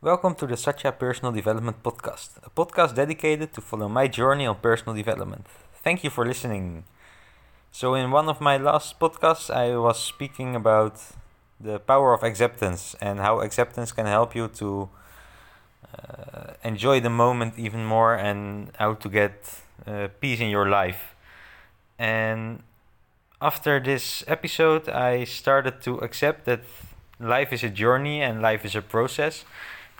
Welcome to the Satya Personal Development Podcast, a podcast dedicated to follow my journey on personal development. Thank you for listening. So, in one of my last podcasts, I was speaking about the power of acceptance and how acceptance can help you to uh, enjoy the moment even more and how to get uh, peace in your life. And after this episode, I started to accept that life is a journey and life is a process,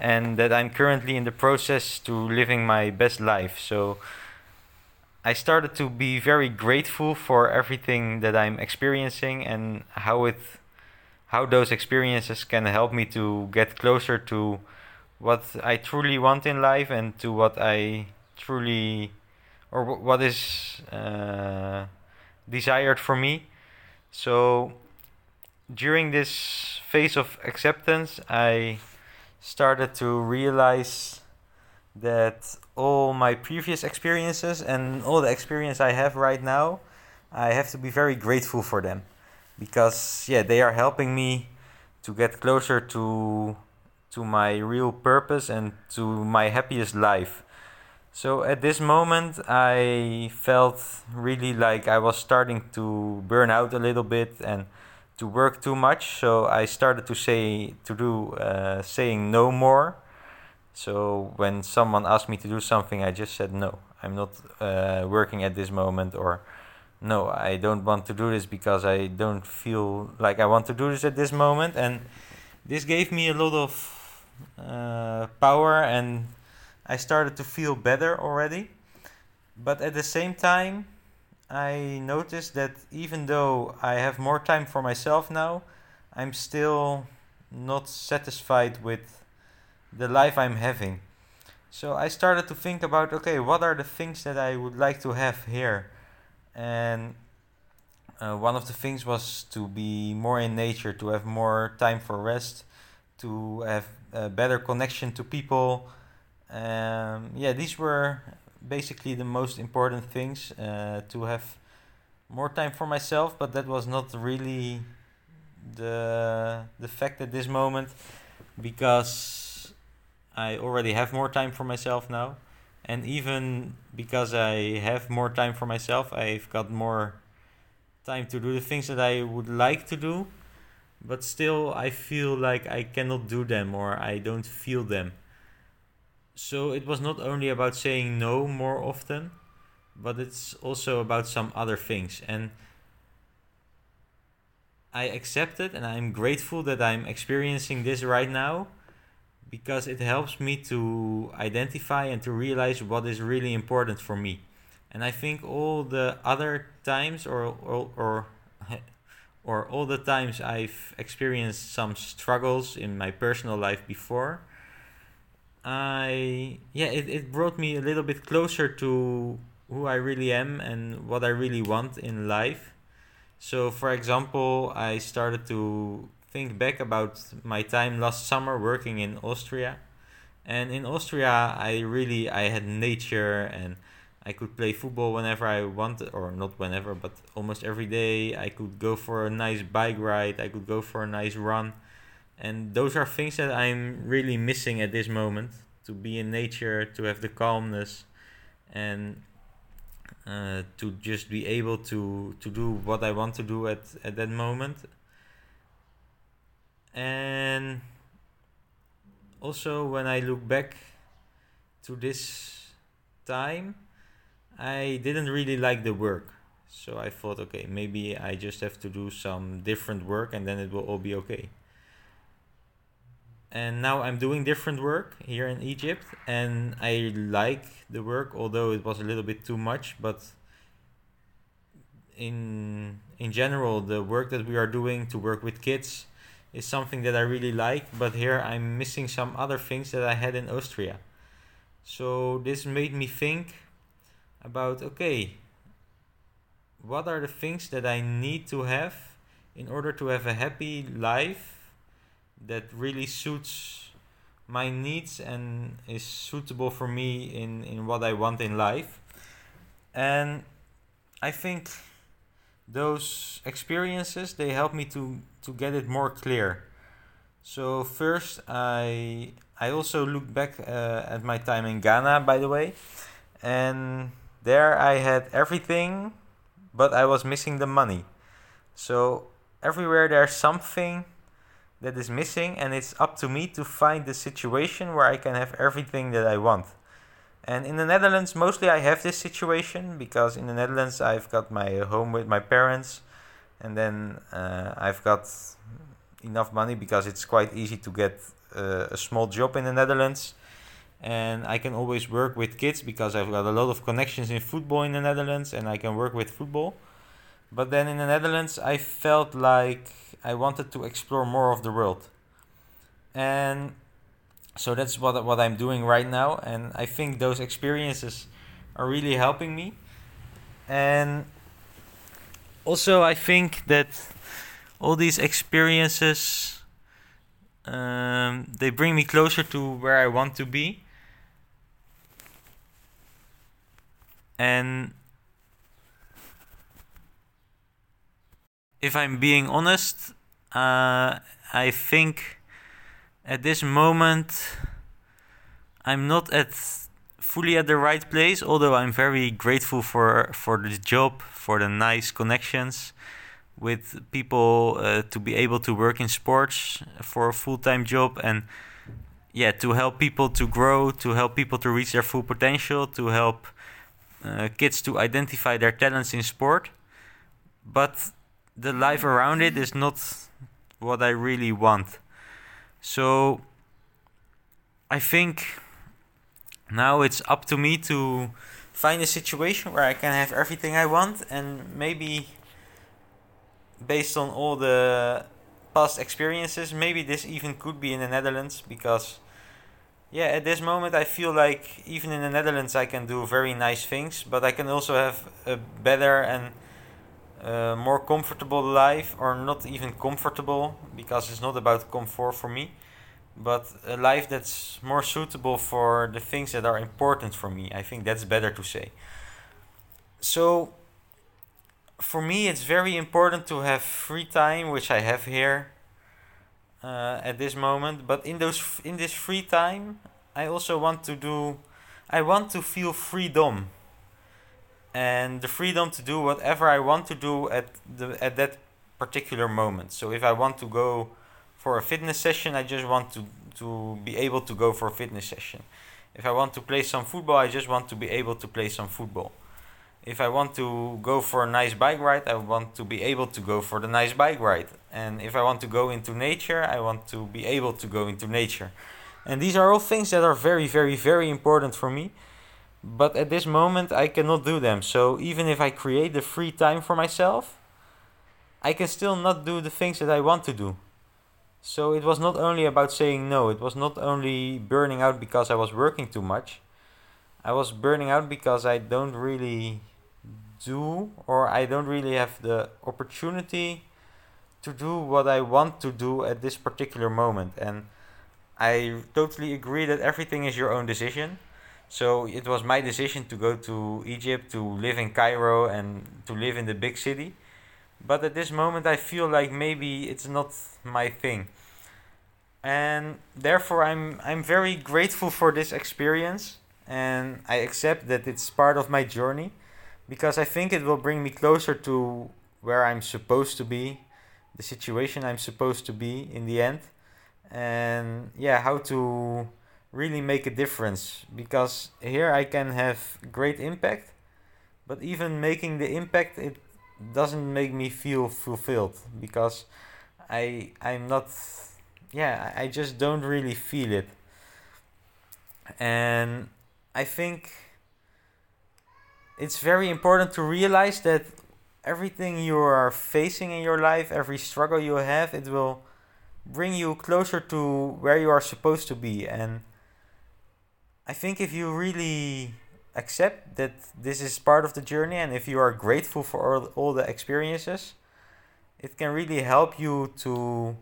and that I'm currently in the process to living my best life. So I started to be very grateful for everything that I'm experiencing and how it how those experiences can help me to get closer to what I truly want in life and to what I truly or what is uh, desired for me. So during this phase of acceptance, I started to realize that all my previous experiences and all the experience I have right now, I have to be very grateful for them because yeah, they are helping me to get closer to to my real purpose and to my happiest life. So at this moment, I felt really like I was starting to burn out a little bit and to work too much. So I started to say to do uh, saying no more. So when someone asked me to do something, I just said no. I'm not uh, working at this moment, or no, I don't want to do this because I don't feel like I want to do this at this moment. And this gave me a lot of uh, power and I started to feel better already. But at the same time, I noticed that even though I have more time for myself now, I'm still not satisfied with the life I'm having. So I started to think about okay, what are the things that I would like to have here? And uh, one of the things was to be more in nature, to have more time for rest, to have a better connection to people, um, yeah, these were basically the most important things uh, to have more time for myself, but that was not really the the fact at this moment because I already have more time for myself now, and even because I have more time for myself, I've got more time to do the things that I would like to do, but still I feel like I cannot do them or I don't feel them so it was not only about saying no more often, but it's also about some other things. And I accept it and I'm grateful that I'm experiencing this right now because it helps me to identify and to realize what is really important for me. And I think all the other times or or or, or all the times I've experienced some struggles in my personal life before, I yeah it, it brought me a little bit closer to who I really am and what I really want in life. So for example, I started to think back about my time last summer working in Austria. And in Austria, I really I had nature and I could play football whenever I wanted or not whenever, but almost every day. I could go for a nice bike ride, I could go for a nice run and those are things that i'm really missing at this moment to be in nature to have the calmness and uh, to just be able to to do what i want to do at at that moment. And also when i look back to this time i didn't really like the work. So i thought okay maybe i just have to do some different work and then it will all be okay and now I'm doing different work here in Egypt, and I like the work, although it was a little bit too much. But in in general, the work that we are doing to work with kids is something that I really like. But here I'm missing some other things that I had in Austria. So this made me think about okay, what are the things that I need to have in order to have a happy life that really suits my needs and is suitable for me in, in what I want in life. And I think those experiences they help me to, to get it more clear. So first, I I also looked back uh, at my time in Ghana, by the way, and there I had everything, but I was missing the money. So everywhere there's something that is missing, and it's up to me to find the situation where I can have everything that I want. And in the Netherlands, mostly I have this situation because in the Netherlands I've got my home with my parents, and then uh, I've got enough money because it's quite easy to get uh, a small job in the Netherlands. And I can always work with kids because I've got a lot of connections in football in the Netherlands and I can work with football. But then in the Netherlands, I felt like I wanted to explore more of the world. And so that's what, what I'm doing right now. And I think those experiences are really helping me. And also, I think that all these experiences um, they bring me closer to where I want to be. And if I'm being honest, uh, I think at this moment I'm not at fully at the right place. Although I'm very grateful for for the job, for the nice connections, with people uh, to be able to work in sports for a full-time job and yeah to help people to grow to help people to reach their full potential to help uh, kids to identify their talents in sport but the life around it is not what i really want. So i think now it's up to me to find a situation where i can have everything i want and maybe based on all the past experiences, maybe this even could be in the Netherlands because, yeah, at this moment I feel like even in the Netherlands I can do very nice things, but I can also have a better and uh, more comfortable life, or not even comfortable because it's not about comfort for me, but a life that's more suitable for the things that are important for me. I think that's better to say. So for me, it's very important to have free time, which I have here uh, at this moment. But in those in this free time, I also want to do. I want to feel freedom. And the freedom to do whatever I want to do at the at that particular moment. So if I want to go for a fitness session, I just want to to be able to go for a fitness session. If I want to play some football, I just want to be able to play some football if I want to go for a nice bike ride, I want to be able to go for the nice bike ride. And if I want to go into nature, I want to be able to go into nature. And these are all things that are very, very, very important for me. But at this moment, I cannot do them. So even if I create the free time for myself, I can still not do the things that I want to do. So it was not only about saying no, it was not only burning out because I was working too much. I was burning out because I don't really do or I don't really have the opportunity to do what I want to do at this particular moment. And I totally agree that everything is your own decision. So it was my decision to go to Egypt, to live in Cairo, and to live in the big city. But at this moment, I feel like maybe it's not my thing. And therefore, I'm, I'm very grateful for this experience. And I accept that it's part of my journey because I think it will bring me closer to where I'm supposed to be, the situation I'm supposed to be in the end, and yeah, how to really make a difference because here I can have great impact, but even making the impact, it doesn't make me feel fulfilled because I I'm not yeah I just don't really feel it and I think it's very important to realize that everything you are facing in your life, every struggle you have, it will bring you closer to where you are supposed to be. And I think if you really accept that this is part of the journey and if you are grateful for all, all the experiences, it can really help you to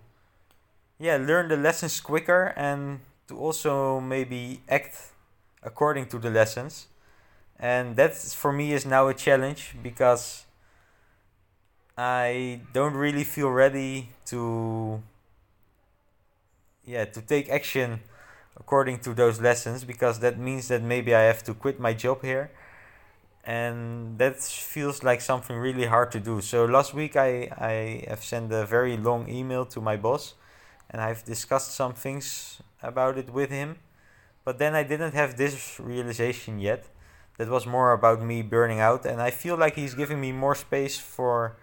yeah, learn the lessons quicker and to also maybe act according to the lessons. And that for me is now a challenge because I don't really feel ready to yeah to take action according to those lessons because that means that maybe I have to quit my job here and that feels like something really hard to do. So last week I, I have sent a very long email to my boss and I've discussed some things about it with him. But then I didn't have this realization yet. That was more about me burning out and I feel like he's giving me more space for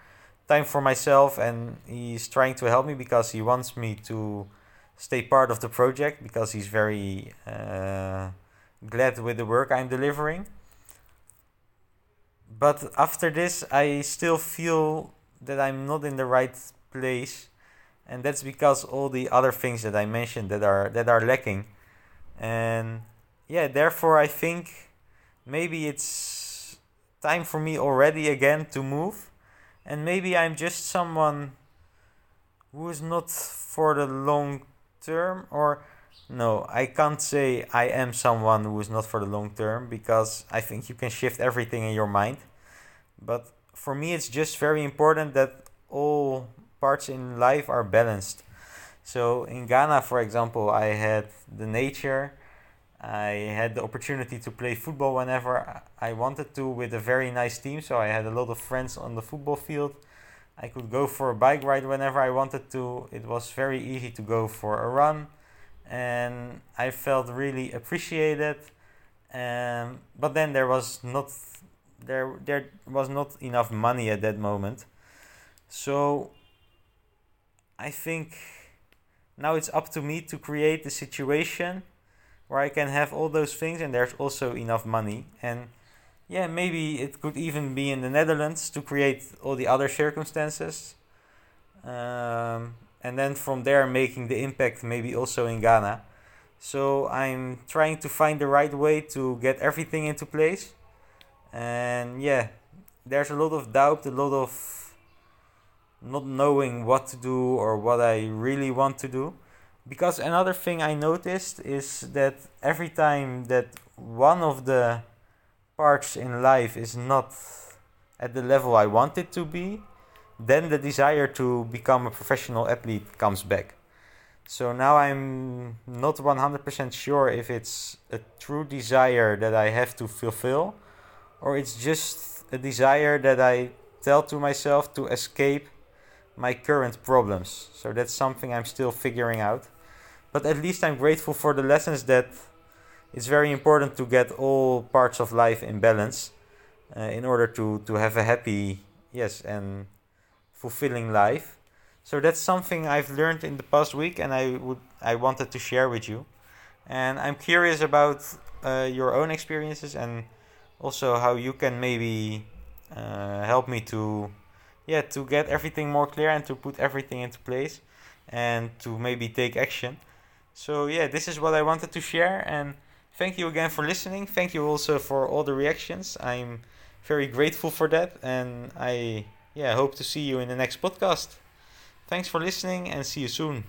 time for myself and he's trying to help me because he wants me to stay part of the project because he's very uh, glad with the work I'm delivering. But after this, I still feel that I'm not in the right place, and that's because all the other things that I mentioned that are that are lacking, and yeah, therefore I think maybe it's time for me already again to move, and maybe I'm just someone who is not for the long term or no i can't say i am someone who is not for the long term because i think you can shift everything in your mind. But for me it's just very important that all parts in life are balanced. So in ghana for example i had the nature. I had the opportunity to play football whenever i wanted to with a very nice team. So i had a lot of friends on the football field I could go for a bike ride whenever I wanted to. It was very easy to go for a run, and I felt really appreciated. Um, but then there was not there there was not enough money at that moment, so I think now it's up to me to create the situation where I can have all those things and there's also enough money and yeah, maybe it could even be in the Netherlands to create all the other circumstances. Um, and then from there, making the impact maybe also in Ghana. So I'm trying to find the right way to get everything into place. And yeah, there's a lot of doubt, a lot of not knowing what to do or what I really want to do. Because another thing I noticed is that every time that one of the parts in life is not at the level I want it to be, then the desire to become a professional athlete comes back. So now I'm not 100% sure if it's a true desire that I have to fulfill or it's just a desire that I tell to myself to escape my current problems. So that's something I'm still figuring out. But at least I'm grateful for the lessons that it's very important to get all parts of life in balance uh, in order to, to have a happy, yes, and fulfilling life. So that's something I've learned in the past week, and I would I wanted to share with you. And I'm curious about uh, your own experiences and also how you can maybe uh, help me to, yeah, to get everything more clear and to put everything into place, and to maybe take action. So yeah, this is what I wanted to share and thank you again for listening. Thank you also for all the reactions. I'm very grateful for that, and I yeah hope to see you in the next podcast. Thanks for listening, and see you soon.